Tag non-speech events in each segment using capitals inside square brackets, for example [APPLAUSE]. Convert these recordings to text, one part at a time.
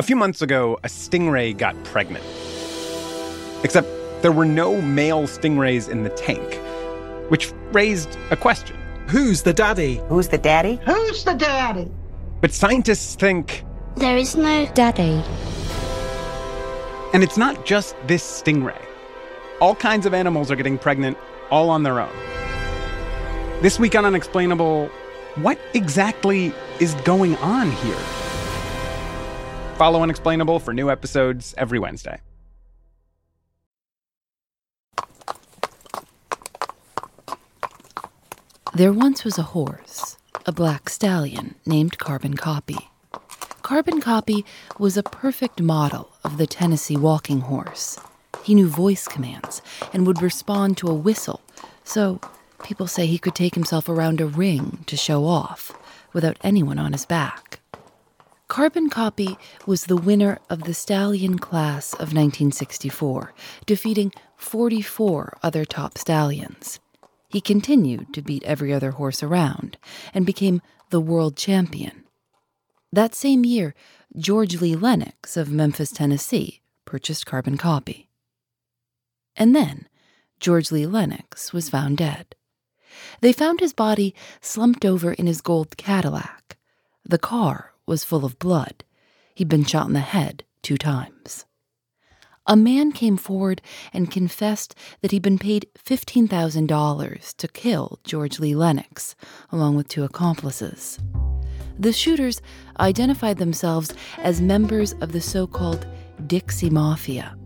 A few months ago, a stingray got pregnant. Except there were no male stingrays in the tank, which raised a question. Who's the daddy? Who's the daddy? Who's the daddy? But scientists think There is no daddy. And it's not just this stingray. All kinds of animals are getting pregnant all on their own. This week on Unexplainable, what exactly is going on here? Follow Unexplainable for new episodes every Wednesday. There once was a horse, a black stallion named Carbon Copy. Carbon Copy was a perfect model of the Tennessee walking horse. He knew voice commands and would respond to a whistle, so people say he could take himself around a ring to show off without anyone on his back. Carbon Copy was the winner of the Stallion class of 1964, defeating 44 other top stallions. He continued to beat every other horse around and became the world champion. That same year, George Lee Lennox of Memphis, Tennessee, purchased Carbon Copy. And then, George Lee Lennox was found dead. They found his body slumped over in his gold Cadillac. The car was full of blood. He'd been shot in the head two times. A man came forward and confessed that he'd been paid $15,000 to kill George Lee Lennox, along with two accomplices. The shooters identified themselves as members of the so called Dixie Mafia,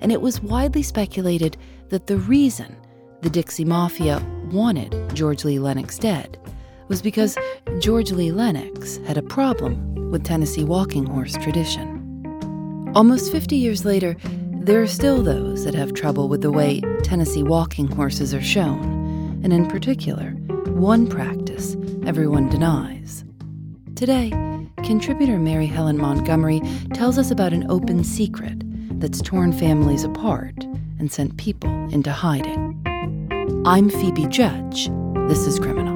and it was widely speculated that the reason the Dixie Mafia wanted George Lee Lennox dead was because George Lee Lennox had a problem with Tennessee walking horse tradition. Almost 50 years later, there are still those that have trouble with the way Tennessee walking horses are shown, and in particular, one practice everyone denies. Today, contributor Mary Helen Montgomery tells us about an open secret that's torn families apart and sent people into hiding. I'm Phoebe Judge. This is Criminal.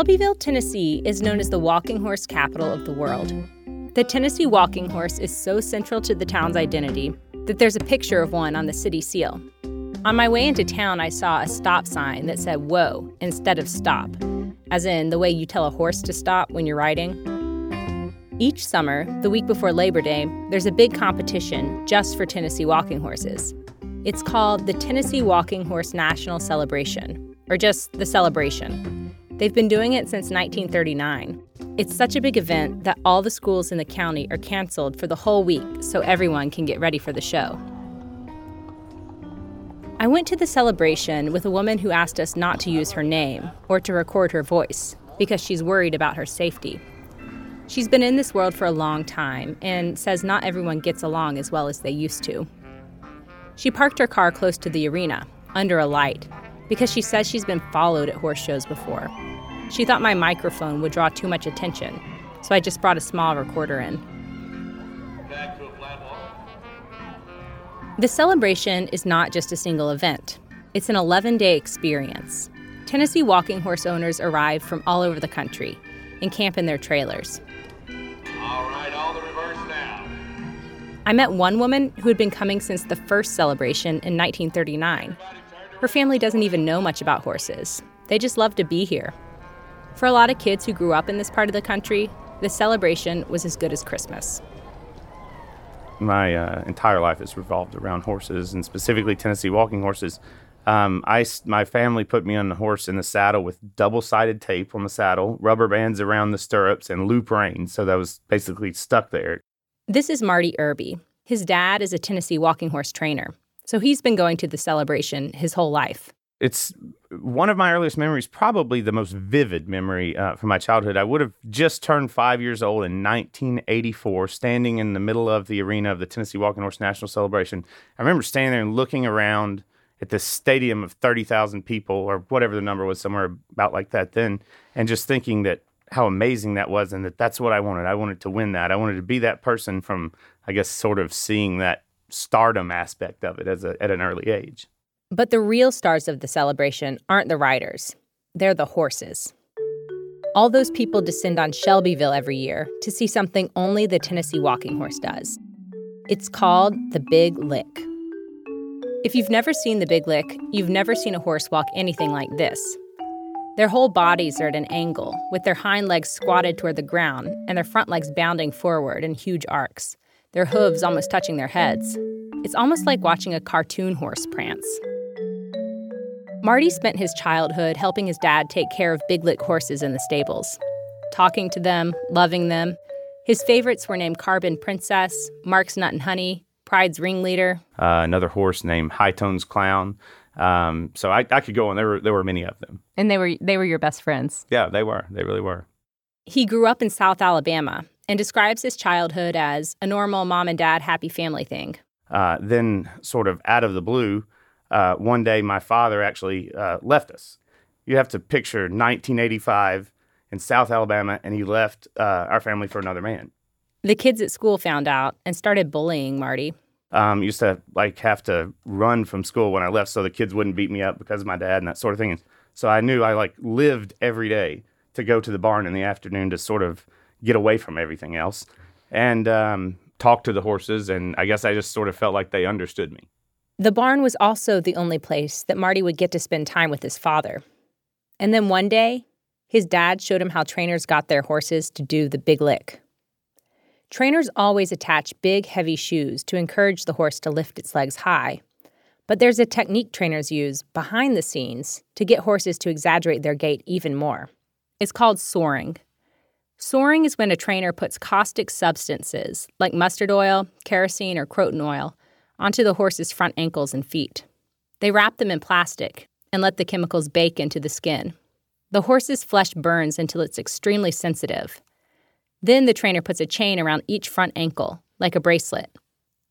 Shelbyville, Tennessee is known as the walking horse capital of the world. The Tennessee walking horse is so central to the town's identity that there's a picture of one on the city seal. On my way into town, I saw a stop sign that said whoa instead of stop, as in the way you tell a horse to stop when you're riding. Each summer, the week before Labor Day, there's a big competition just for Tennessee walking horses. It's called the Tennessee Walking Horse National Celebration, or just the Celebration. They've been doing it since 1939. It's such a big event that all the schools in the county are canceled for the whole week so everyone can get ready for the show. I went to the celebration with a woman who asked us not to use her name or to record her voice because she's worried about her safety. She's been in this world for a long time and says not everyone gets along as well as they used to. She parked her car close to the arena, under a light, because she says she's been followed at horse shows before. She thought my microphone would draw too much attention, so I just brought a small recorder in. The celebration is not just a single event, it's an 11 day experience. Tennessee walking horse owners arrive from all over the country and camp in their trailers. All right, all the reverse now. I met one woman who had been coming since the first celebration in 1939. Her family doesn't even know much about horses, they just love to be here. For a lot of kids who grew up in this part of the country, the celebration was as good as Christmas. My uh, entire life has revolved around horses, and specifically Tennessee walking horses. Um, I, my family put me on the horse in the saddle with double-sided tape on the saddle, rubber bands around the stirrups, and loop reins, so that was basically stuck there. This is Marty Irby. His dad is a Tennessee walking horse trainer, so he's been going to the celebration his whole life. It's one of my earliest memories, probably the most vivid memory uh, from my childhood. I would have just turned five years old in 1984, standing in the middle of the arena of the Tennessee Walking Horse National Celebration. I remember standing there and looking around at this stadium of 30,000 people, or whatever the number was, somewhere about like that then, and just thinking that how amazing that was and that that's what I wanted. I wanted to win that. I wanted to be that person from, I guess, sort of seeing that stardom aspect of it as a, at an early age. But the real stars of the celebration aren't the riders, they're the horses. All those people descend on Shelbyville every year to see something only the Tennessee Walking Horse does. It's called the Big Lick. If you've never seen the Big Lick, you've never seen a horse walk anything like this. Their whole bodies are at an angle, with their hind legs squatted toward the ground and their front legs bounding forward in huge arcs, their hooves almost touching their heads. It's almost like watching a cartoon horse prance. Marty spent his childhood helping his dad take care of big lick horses in the stables, talking to them, loving them. His favorites were named Carbon Princess, Mark's Nut and Honey, Pride's Ringleader. Uh, another horse named High Tones Clown. Um, so I, I could go on. There were there were many of them. And they were they were your best friends. Yeah, they were. They really were. He grew up in South Alabama and describes his childhood as a normal mom and dad happy family thing. Uh, then, sort of out of the blue, uh, one day my father actually uh, left us. You have to picture 1985 in South Alabama, and he left uh, our family for another man. The kids at school found out and started bullying Marty. Um, used to like have to run from school when I left so the kids wouldn't beat me up because of my dad and that sort of thing. So I knew I like lived every day to go to the barn in the afternoon to sort of get away from everything else and um, talk to the horses. And I guess I just sort of felt like they understood me. The barn was also the only place that Marty would get to spend time with his father. And then one day, his dad showed him how trainers got their horses to do the big lick. Trainers always attach big, heavy shoes to encourage the horse to lift its legs high. But there's a technique trainers use behind the scenes to get horses to exaggerate their gait even more. It's called soring. Soring is when a trainer puts caustic substances like mustard oil, kerosene, or croton oil onto the horse's front ankles and feet. They wrap them in plastic and let the chemicals bake into the skin. The horse's flesh burns until it's extremely sensitive. Then the trainer puts a chain around each front ankle, like a bracelet.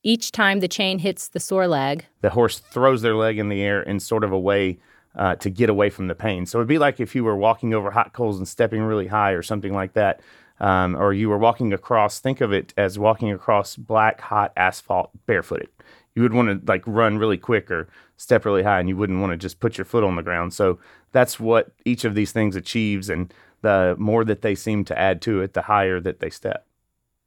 Each time the chain hits the sore leg, the horse throws their leg in the air in sort of a way uh, to get away from the pain. So it'd be like if you were walking over hot coals and stepping really high or something like that, um, or you were walking across, think of it as walking across black, hot asphalt barefooted you would want to like run really quick or step really high and you wouldn't want to just put your foot on the ground. So that's what each of these things achieves and the more that they seem to add to it, the higher that they step.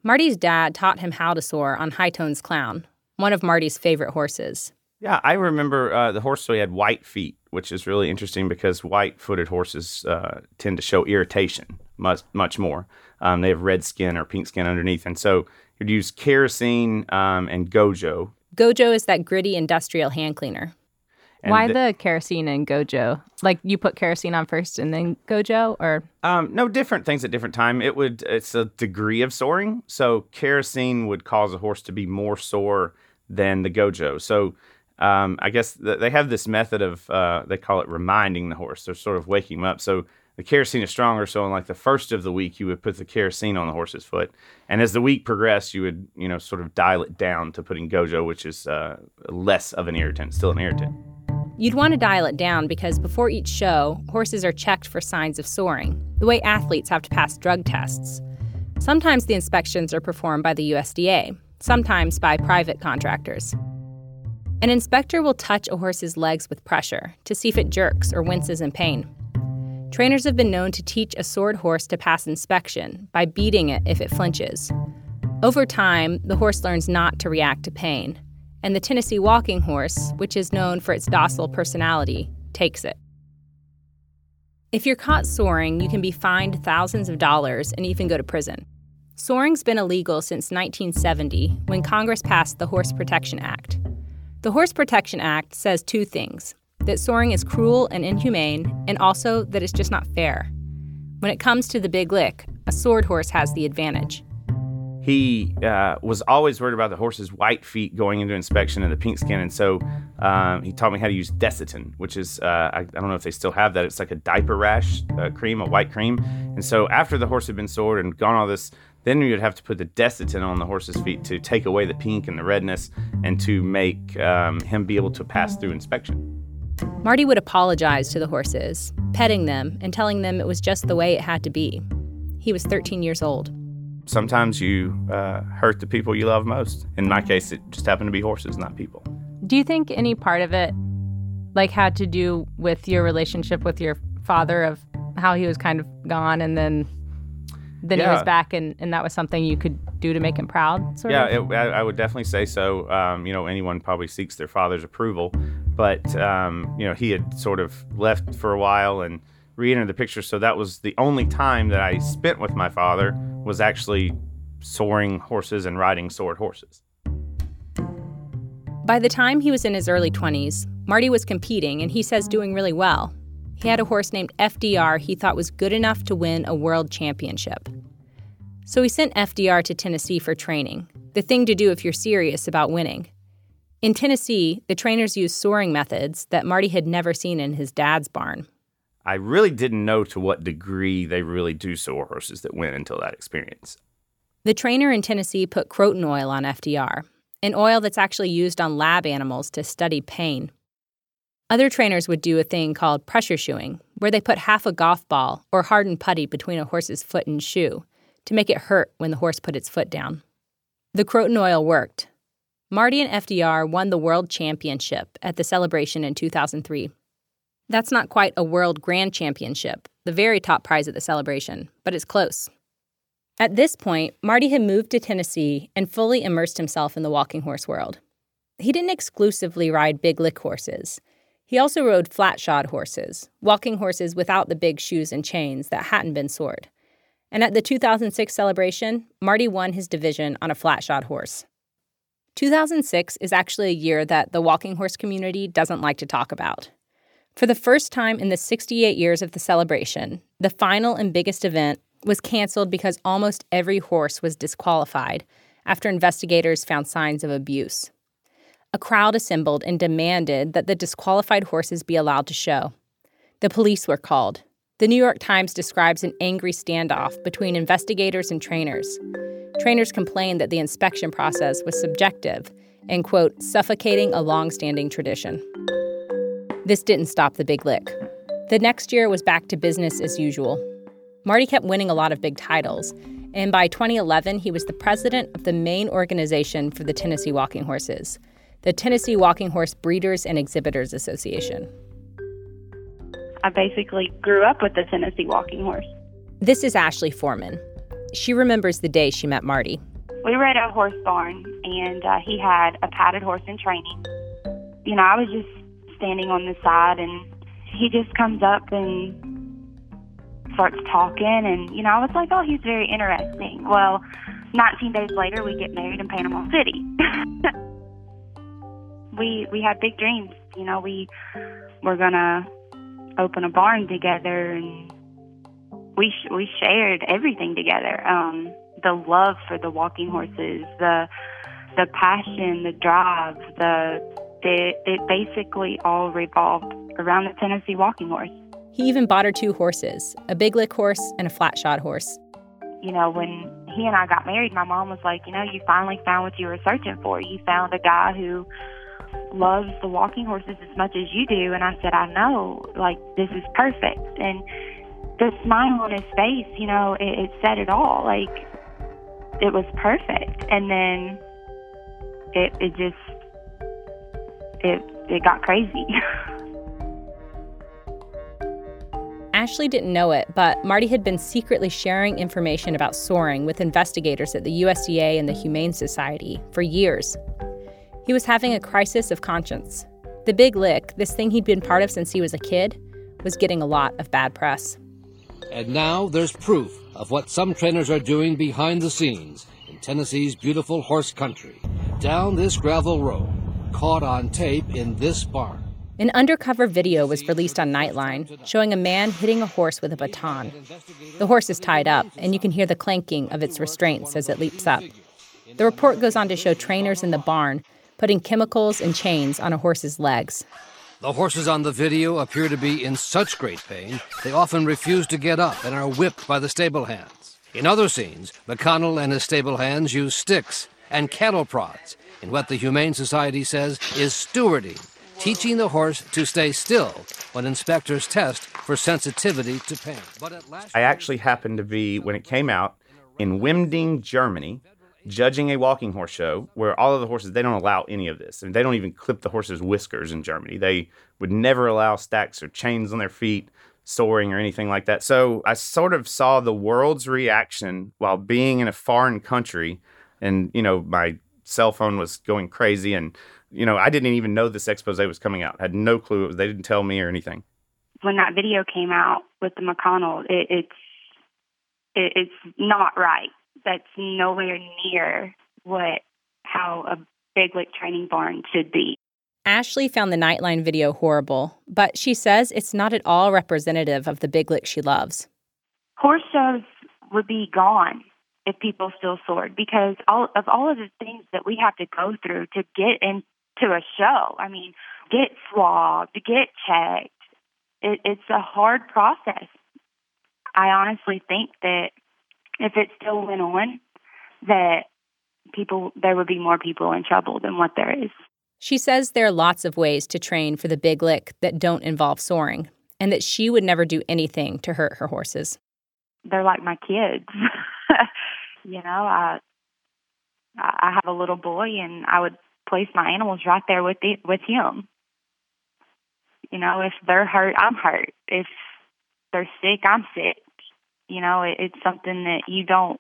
Marty's dad taught him how to sore on High Tones Clown, one of Marty's favorite horses. Yeah, I remember uh, the horse so he had white feet, which is really interesting because white-footed horses uh, tend to show irritation much much more. Um, they have red skin or pink skin underneath, and so you'd use kerosene um, and gojo Gojo is that gritty industrial hand cleaner. And Why the, the, kerosene and Gojo? Like you put kerosene on first and then Gojo, or um, no different things at different time. It would it's a degree of soring. So kerosene would cause a horse to be more sore than the Gojo. So um, I guess th- they have this method of uh, they call it reminding the horse. They're sort of waking him up. So the kerosene is stronger. So in like the first of the week, you would put the kerosene on the horse's foot, and as the week progressed, you would you know sort of dial it down to putting gojo, which is uh, less of an irritant, still an irritant. You'd want to dial it down because before each show, horses are checked for signs of soring, the way athletes have to pass drug tests. Sometimes the inspections are performed by the USDA, sometimes by private contractors. An inspector will touch a horse's legs with pressure to see if it jerks or winces in pain. Trainers have been known to teach a sored horse to pass inspection by beating it if it flinches. Over time, the horse learns not to react to pain, and the Tennessee walking horse, which is known for its docile personality, takes it. If you're caught soring, you can be fined thousands of dollars and even go to prison. Soring's been illegal since 1970 when Congress passed the Horse Protection Act. The Horse Protection Act says two things that soring is cruel and inhumane, and also that it's just not fair. When it comes to the big lick, a sored horse has the advantage. He uh, was always worried about the horse's white feet going into inspection and the pink skin, and so um, he taught me how to use Desitin, which is uh, I, I, don't know if they still have that. It's like a diaper rash uh, cream, a white cream. And so after the horse had been sored and gone all this, then you'd have to put the Desitin on the horse's feet to take away the pink and the redness, and to make um, him be able to pass through inspection. Marty would apologize to the horses, petting them and telling them it was just the way it had to be. He was 13 years old. Sometimes you uh, hurt the people you love most. In my case, it just happened to be horses, not people. Do you think any part of it like had to do with your relationship with your father of how he was kind of gone and then then he was back and, and that was something you could do to make him proud sort Yeah, of it, I, I would definitely say so. Um, you know, anyone probably seeks their father's approval, but um, you know, he had sort of left for a while and re-entered the picture. So that was the only time that I spent with my father was actually soring horses and riding sored horses. By the time he was in his early 20s, Marty was competing and he says doing really well. He had a horse named FDR he thought was good enough to win a world championship. So he sent FDR to Tennessee for training, the thing to do if you're serious about winning. In Tennessee, the trainers used soring methods that Marty had never seen in his dad's barn. I really didn't know to what degree they really do sore horses that win until that experience. The trainer in Tennessee put croton oil on FDR, an oil that's actually used on lab animals to study pain. Other trainers would do a thing called pressure shoeing, where they put half a golf ball or hardened putty between a horse's foot and shoe to make it hurt when the horse put its foot down. The croton oil worked. Marty and FDR won the world championship at the celebration in 2003. That's not quite a world grand championship, the very top prize at the celebration, but it's close. At this point, Marty had moved to Tennessee and fully immersed himself in the walking horse world. He didn't exclusively ride big lick horses. He also rode flat shod horses, walking horses without the big shoes and chains that hadn't been sored. And at the 2006 celebration, Marty won his division on a flat shod horse. 2006 is actually a year that the walking horse community doesn't like to talk about. For the first time in the 68 years of the celebration, the final and biggest event was canceled because almost every horse was disqualified after investigators found signs of abuse. A crowd assembled and demanded that the disqualified horses be allowed to show. The police were called. The New York Times describes an angry standoff between investigators and trainers. Trainers complained that the inspection process was subjective and, quote, suffocating a long-standing tradition. This didn't stop the big lick. The next year was back to business as usual. Marty kept winning a lot of big titles, and by 2011, he was the president of the main organization for the Tennessee Walking Horses, the Tennessee Walking Horse Breeders and Exhibitors Association. I basically grew up with the Tennessee walking horse. This is Ashley Foreman. She remembers the day she met Marty. We were at a horse barn, and uh, he had a padded horse in training. You know, I was just standing on the side, and he just comes up and starts talking, and you know, I was like, oh, he's very interesting. Well, 19 days later, we get married in Panama City. [LAUGHS] we we had big dreams. You know, we were gonna open a barn together, and we sh- we shared everything together. Um, the love for the walking horses, the the passion, the drive, the it, it basically all revolved around the Tennessee walking horse. He even bought her two horses a big lick horse and a flat shod horse. You know, when he and I got married, my mom was like, you know, you finally found what you were searching for. You found a guy who loves the walking horses as much as you do. And I said, I know, like, this is perfect. And the smile on his face, you know, it, it said it all. Like, it was perfect. And then it, it just, it, it got crazy. [LAUGHS] Ashley didn't know it, but Marty had been secretly sharing information about soring with investigators at the USDA and the Humane Society for years. He was having a crisis of conscience. The Big Lick, this thing he'd been part of since he was a kid, was getting a lot of bad press. And now there's proof of what some trainers are doing behind the scenes in Tennessee's beautiful horse country. Down this gravel road, caught on tape in this barn. An undercover video was released on Nightline showing a man hitting a horse with a baton. The horse is tied up, and you can hear the clanking of its restraints as it leaps up. The report goes on to show trainers in the barn putting chemicals and chains on a horse's legs. The horses on the video appear to be in such great pain, they often refuse to get up and are whipped by the stable hands. In other scenes, McConnell and his stable hands use sticks and cattle prods in what the Humane Society says is stewarding, teaching the horse to stay still when inspectors test for sensitivity to pain. But at last I actually happened to be, when it came out, in Wimding, Germany, judging a walking horse show where all of the horses, they don't allow any of this. And they don't even clip the horses' whiskers in Germany. They would never allow stacks or chains on their feet, soring or anything like that. So I sort of saw the world's reaction while being in a foreign country. And, you know, my cell phone was going crazy. And, you know, I didn't even know this expose was coming out. I had no clue. Was, they didn't tell me or anything. When that video came out with the McConnell, it, it's it, it's not right. That's nowhere near what how a big lick training barn should be. Ashley found the Nightline video horrible, but she says it's not at all representative of the big lick she loves. Horse shows would be gone if people still sored because all of all of the things that we have to go through to get into a show. I mean, get swabbed, get checked. It, it's a hard process. I honestly think that if it still went on, that people there would be more people in trouble than what there is. She says there are lots of ways to train for the big lick that don't involve soring, and that she would never do anything to hurt her horses. They're like my kids. [LAUGHS] you know, I I have a little boy, and I would place my animals right there with the, with him. You know, if they're hurt, I'm hurt. If they're sick, I'm sick. You know, it, it's something that you don't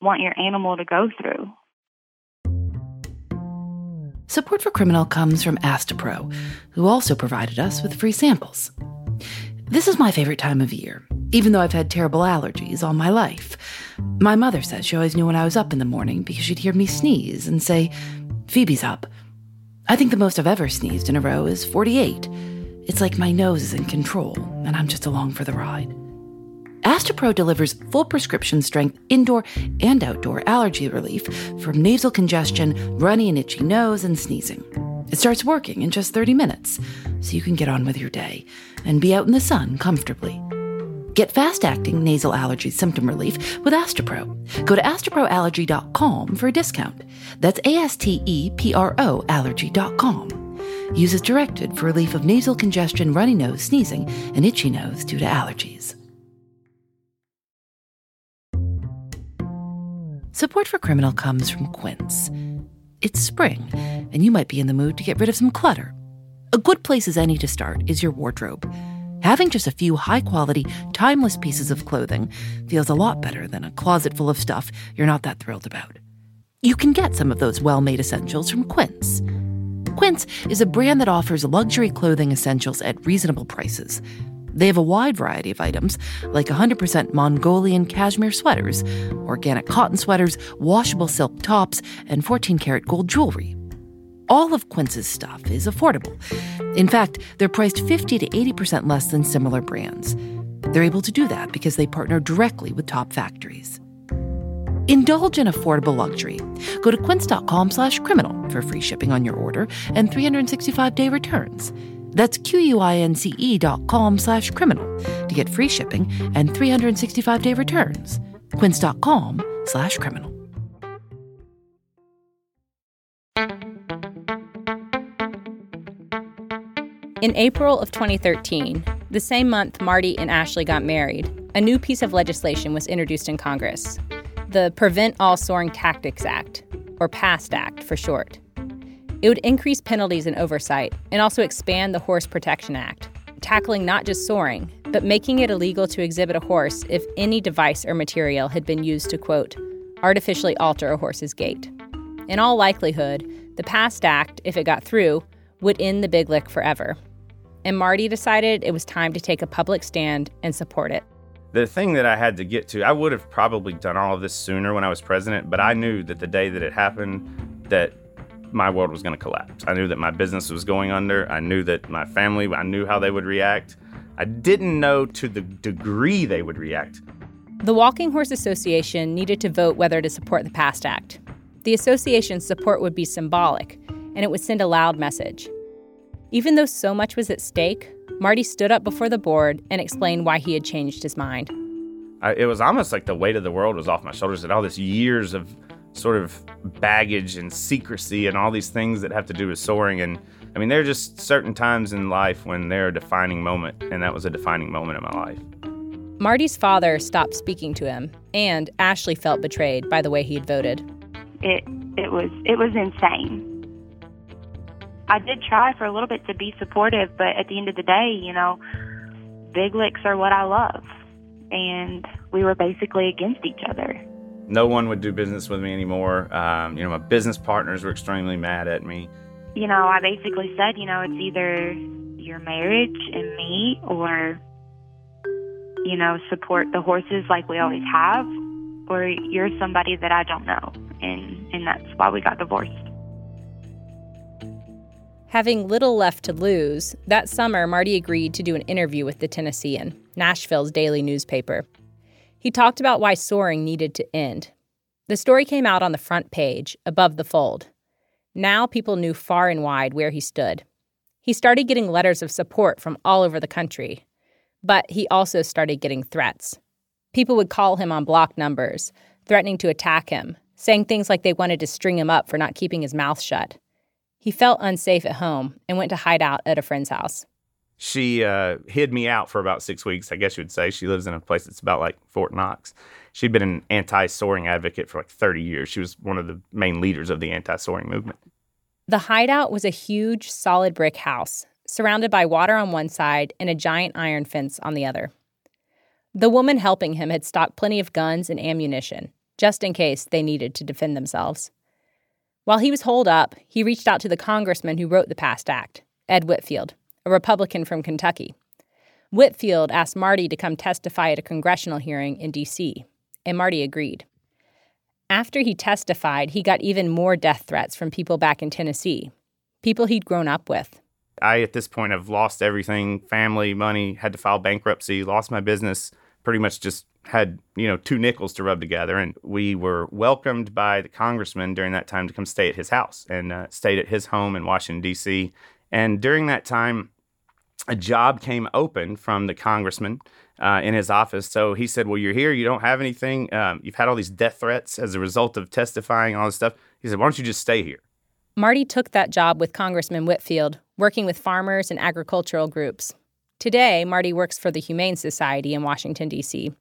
want your animal to go through. Support for Criminal comes from Astepro, who also provided us with free samples. This is my favorite time of year, even though I've had terrible allergies all my life. My mother says she always knew when I was up in the morning because she'd hear me sneeze and say, Phoebe's up. I think the most I've ever sneezed in a row is 48. It's like my nose is in control, and I'm just along for the ride. Astepro delivers full prescription strength indoor and outdoor allergy relief from nasal congestion, runny and itchy nose, and sneezing. It starts working in just 30 minutes, so you can get on with your day and be out in the sun comfortably. Get fast acting nasal allergy symptom relief with Astepro. Go to asteproallergy.com for a discount. That's A S T E P R O allergy.com. Use as directed for relief of nasal congestion, runny nose, sneezing, and itchy nose due to allergies. Support for Criminal comes from Quince. It's spring, and you might be in the mood to get rid of some clutter. A good place as any to start is your wardrobe. Having just a few high quality, timeless pieces of clothing feels a lot better than a closet full of stuff you're not that thrilled about. You can get some of those well made essentials from Quince. Quince is a brand that offers luxury clothing essentials at reasonable prices. They have a wide variety of items, like 100% Mongolian cashmere sweaters, organic cotton sweaters, washable silk tops, and 14 karat gold jewelry. All of Quince's stuff is affordable. In fact, they're priced 50 to 80% less than similar brands. They're able to do that because they partner directly with top factories. Indulge in affordable luxury. Go to quince.com slash criminal for free shipping on your order and 365-day returns. That's Q-U-I-N-C-E dot com slash criminal to get free shipping and 365-day returns. quince.com slash criminal. In April of 2013, the same month Marty and Ashley got married, a new piece of legislation was introduced in Congress the Prevent All Soring Tactics Act, or PAST Act for short. It would increase penalties and oversight and also expand the Horse Protection Act, tackling not just soring, but making it illegal to exhibit a horse if any device or material had been used to, quote, artificially alter a horse's gait. In all likelihood, the PAST Act, if it got through, would end the Big Lick forever. And Marty decided it was time to take a public stand and support it. The thing that I had to get to, I would have probably done all of this sooner when I was president, but I knew that the day that it happened, that my world was going to collapse. I knew that my business was going under. I knew that my family, I knew how they would react. I didn't know to the degree they would react. The Walking Horse Association needed to vote whether to support the PAST Act. The association's support would be symbolic, and it would send a loud message. Even though so much was at stake, Marty stood up before the board and explained why he had changed his mind. I, it was almost like the weight of the world was off my shoulders. That all this years of sort of baggage and secrecy and all these things that have to do with soring. And I mean, there are just certain times in life when they're a defining moment, and that was a defining moment in my life. Marty's father stopped speaking to him, and Ashley felt betrayed by the way he had voted. It it was it was insane. I did try for a little bit to be supportive, but at the end of the day, you know, big licks are what I love, and we were basically against each other. No one would do business with me anymore. Um, you know, my business partners were extremely mad at me. You know, I basically said, you know, it's either your marriage and me, or you know, support the horses like we always have, or you're somebody that I don't know, and and that's why we got divorced. Having little left to lose, that summer Marty agreed to do an interview with the Tennessean, Nashville's daily newspaper. He talked about why soring needed to end. The story came out on the front page, above the fold. Now people knew far and wide where he stood. He started getting letters of support from all over the country, but he also started getting threats. People would call him on block numbers, threatening to attack him, saying things like they wanted to string him up for not keeping his mouth shut. He felt unsafe at home and went to hide out at a friend's house. She uh, hid me out for about six weeks, I guess you would say. She lives in a place that's about like Fort Knox. She'd been an anti soring advocate for like 30 years. She was one of the main leaders of the anti soring movement. The hideout was a huge, solid brick house, surrounded by water on one side and a giant iron fence on the other. The woman helping him had stocked plenty of guns and ammunition, just in case they needed to defend themselves. While he was holed up, he reached out to the congressman who wrote the PAST Act, Ed Whitfield, a Republican from Kentucky. Whitfield asked Marty to come testify at a congressional hearing in D.C., and Marty agreed. After he testified, he got even more death threats from people back in Tennessee, people he'd grown up with. I, at this point, have lost everything family, money, had to file bankruptcy, lost my business, pretty much just had you know two nickels to rub together and we were welcomed by the congressman during that time to come stay at his house and uh, stayed at his home in washington d.c and during that time a job came open from the congressman uh, in his office. So he said well you're here. You don't have anything. Um, you've had all these death threats as a result of testifying all this stuff. He said why don't you just stay here? Marty took that job with congressman whitfield working with farmers and agricultural groups. Today, Marty works for the Humane Society in Washington, D.C.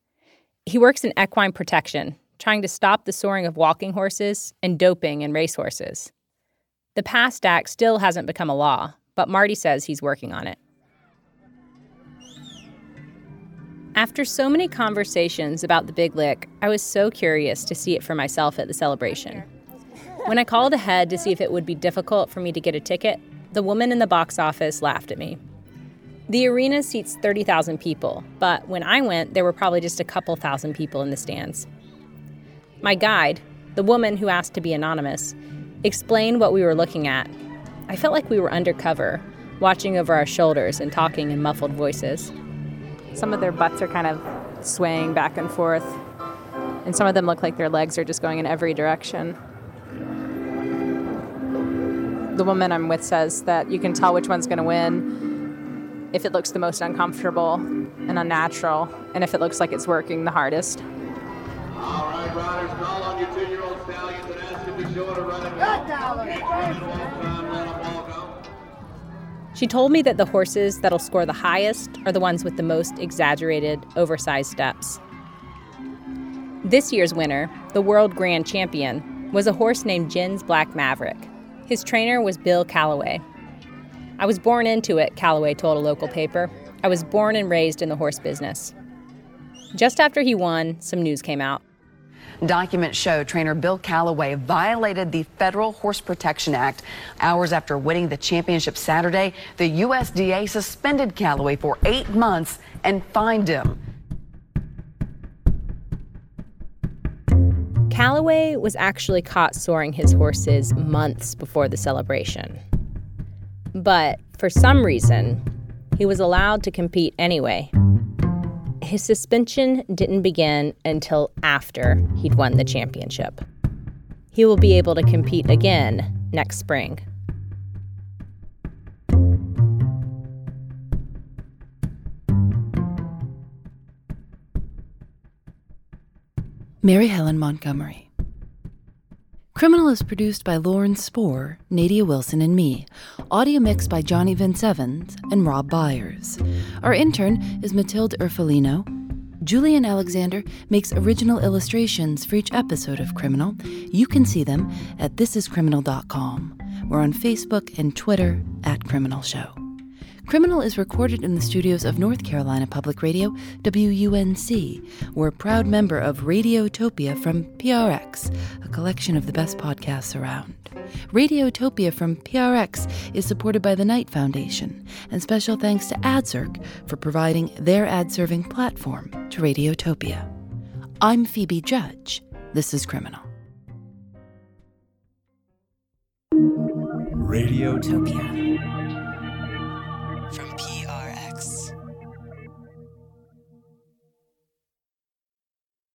He works in equine protection, trying to stop the soring of walking horses and doping in racehorses. The PAST Act still hasn't become a law, but Marty says he's working on it. After so many conversations about the Big Lick, I was so curious to see it for myself at the celebration. When I called ahead to see if it would be difficult for me to get a ticket, the woman in the box office laughed at me. The arena seats 30,000 people, but when I went, there were probably just a couple thousand people in the stands. My guide, the woman who asked to be anonymous, explained what we were looking at. I felt like we were undercover, watching over our shoulders and talking in muffled voices. Some of their butts are kind of swaying back and forth, and some of them look like their legs are just going in every direction. The woman I'm with says that you can tell which one's going to win if it looks the most uncomfortable and unnatural, and if it looks like it's working the hardest. All right, riders, call on your two-year-old stallions and ask them to show it a running She told me that the horses that'll score the highest are the ones with the most exaggerated, oversized steps. This year's winner, the world grand champion, was a horse named Jens Black Maverick. His trainer was Bill Calloway, I was born into it, Calloway told a local paper. I was born and raised in the horse business. Just after he won, some news came out. Documents show trainer Bill Calloway violated the Federal Horse Protection Act. Hours after winning the championship Saturday, the USDA suspended Calloway for eight months and fined him. Calloway was actually caught soring his horses months before the celebration. But for some reason, he was allowed to compete anyway. His suspension didn't begin until after he'd won the championship. He will be able to compete again next spring. Mary Helen Montgomery. Criminal is produced by Lauren Spohr, Nadia Wilson, and me. Audio mixed by Johnny Vince Evans and Rob Byers. Our intern is Matilde Urfolino. Julienne Alexander makes original illustrations for each episode of Criminal. You can see them at thisiscriminal.com. We're on Facebook and Twitter at Criminal Show. Criminal is recorded in the studios of North Carolina Public Radio, WUNC. We're a proud member of Radiotopia from PRX, a collection of the best podcasts around. Radiotopia from PRX is supported by the Knight Foundation, and special thanks to AdZerk for providing their ad serving platform to Radiotopia. I'm Phoebe Judge. This is Criminal. Radiotopia.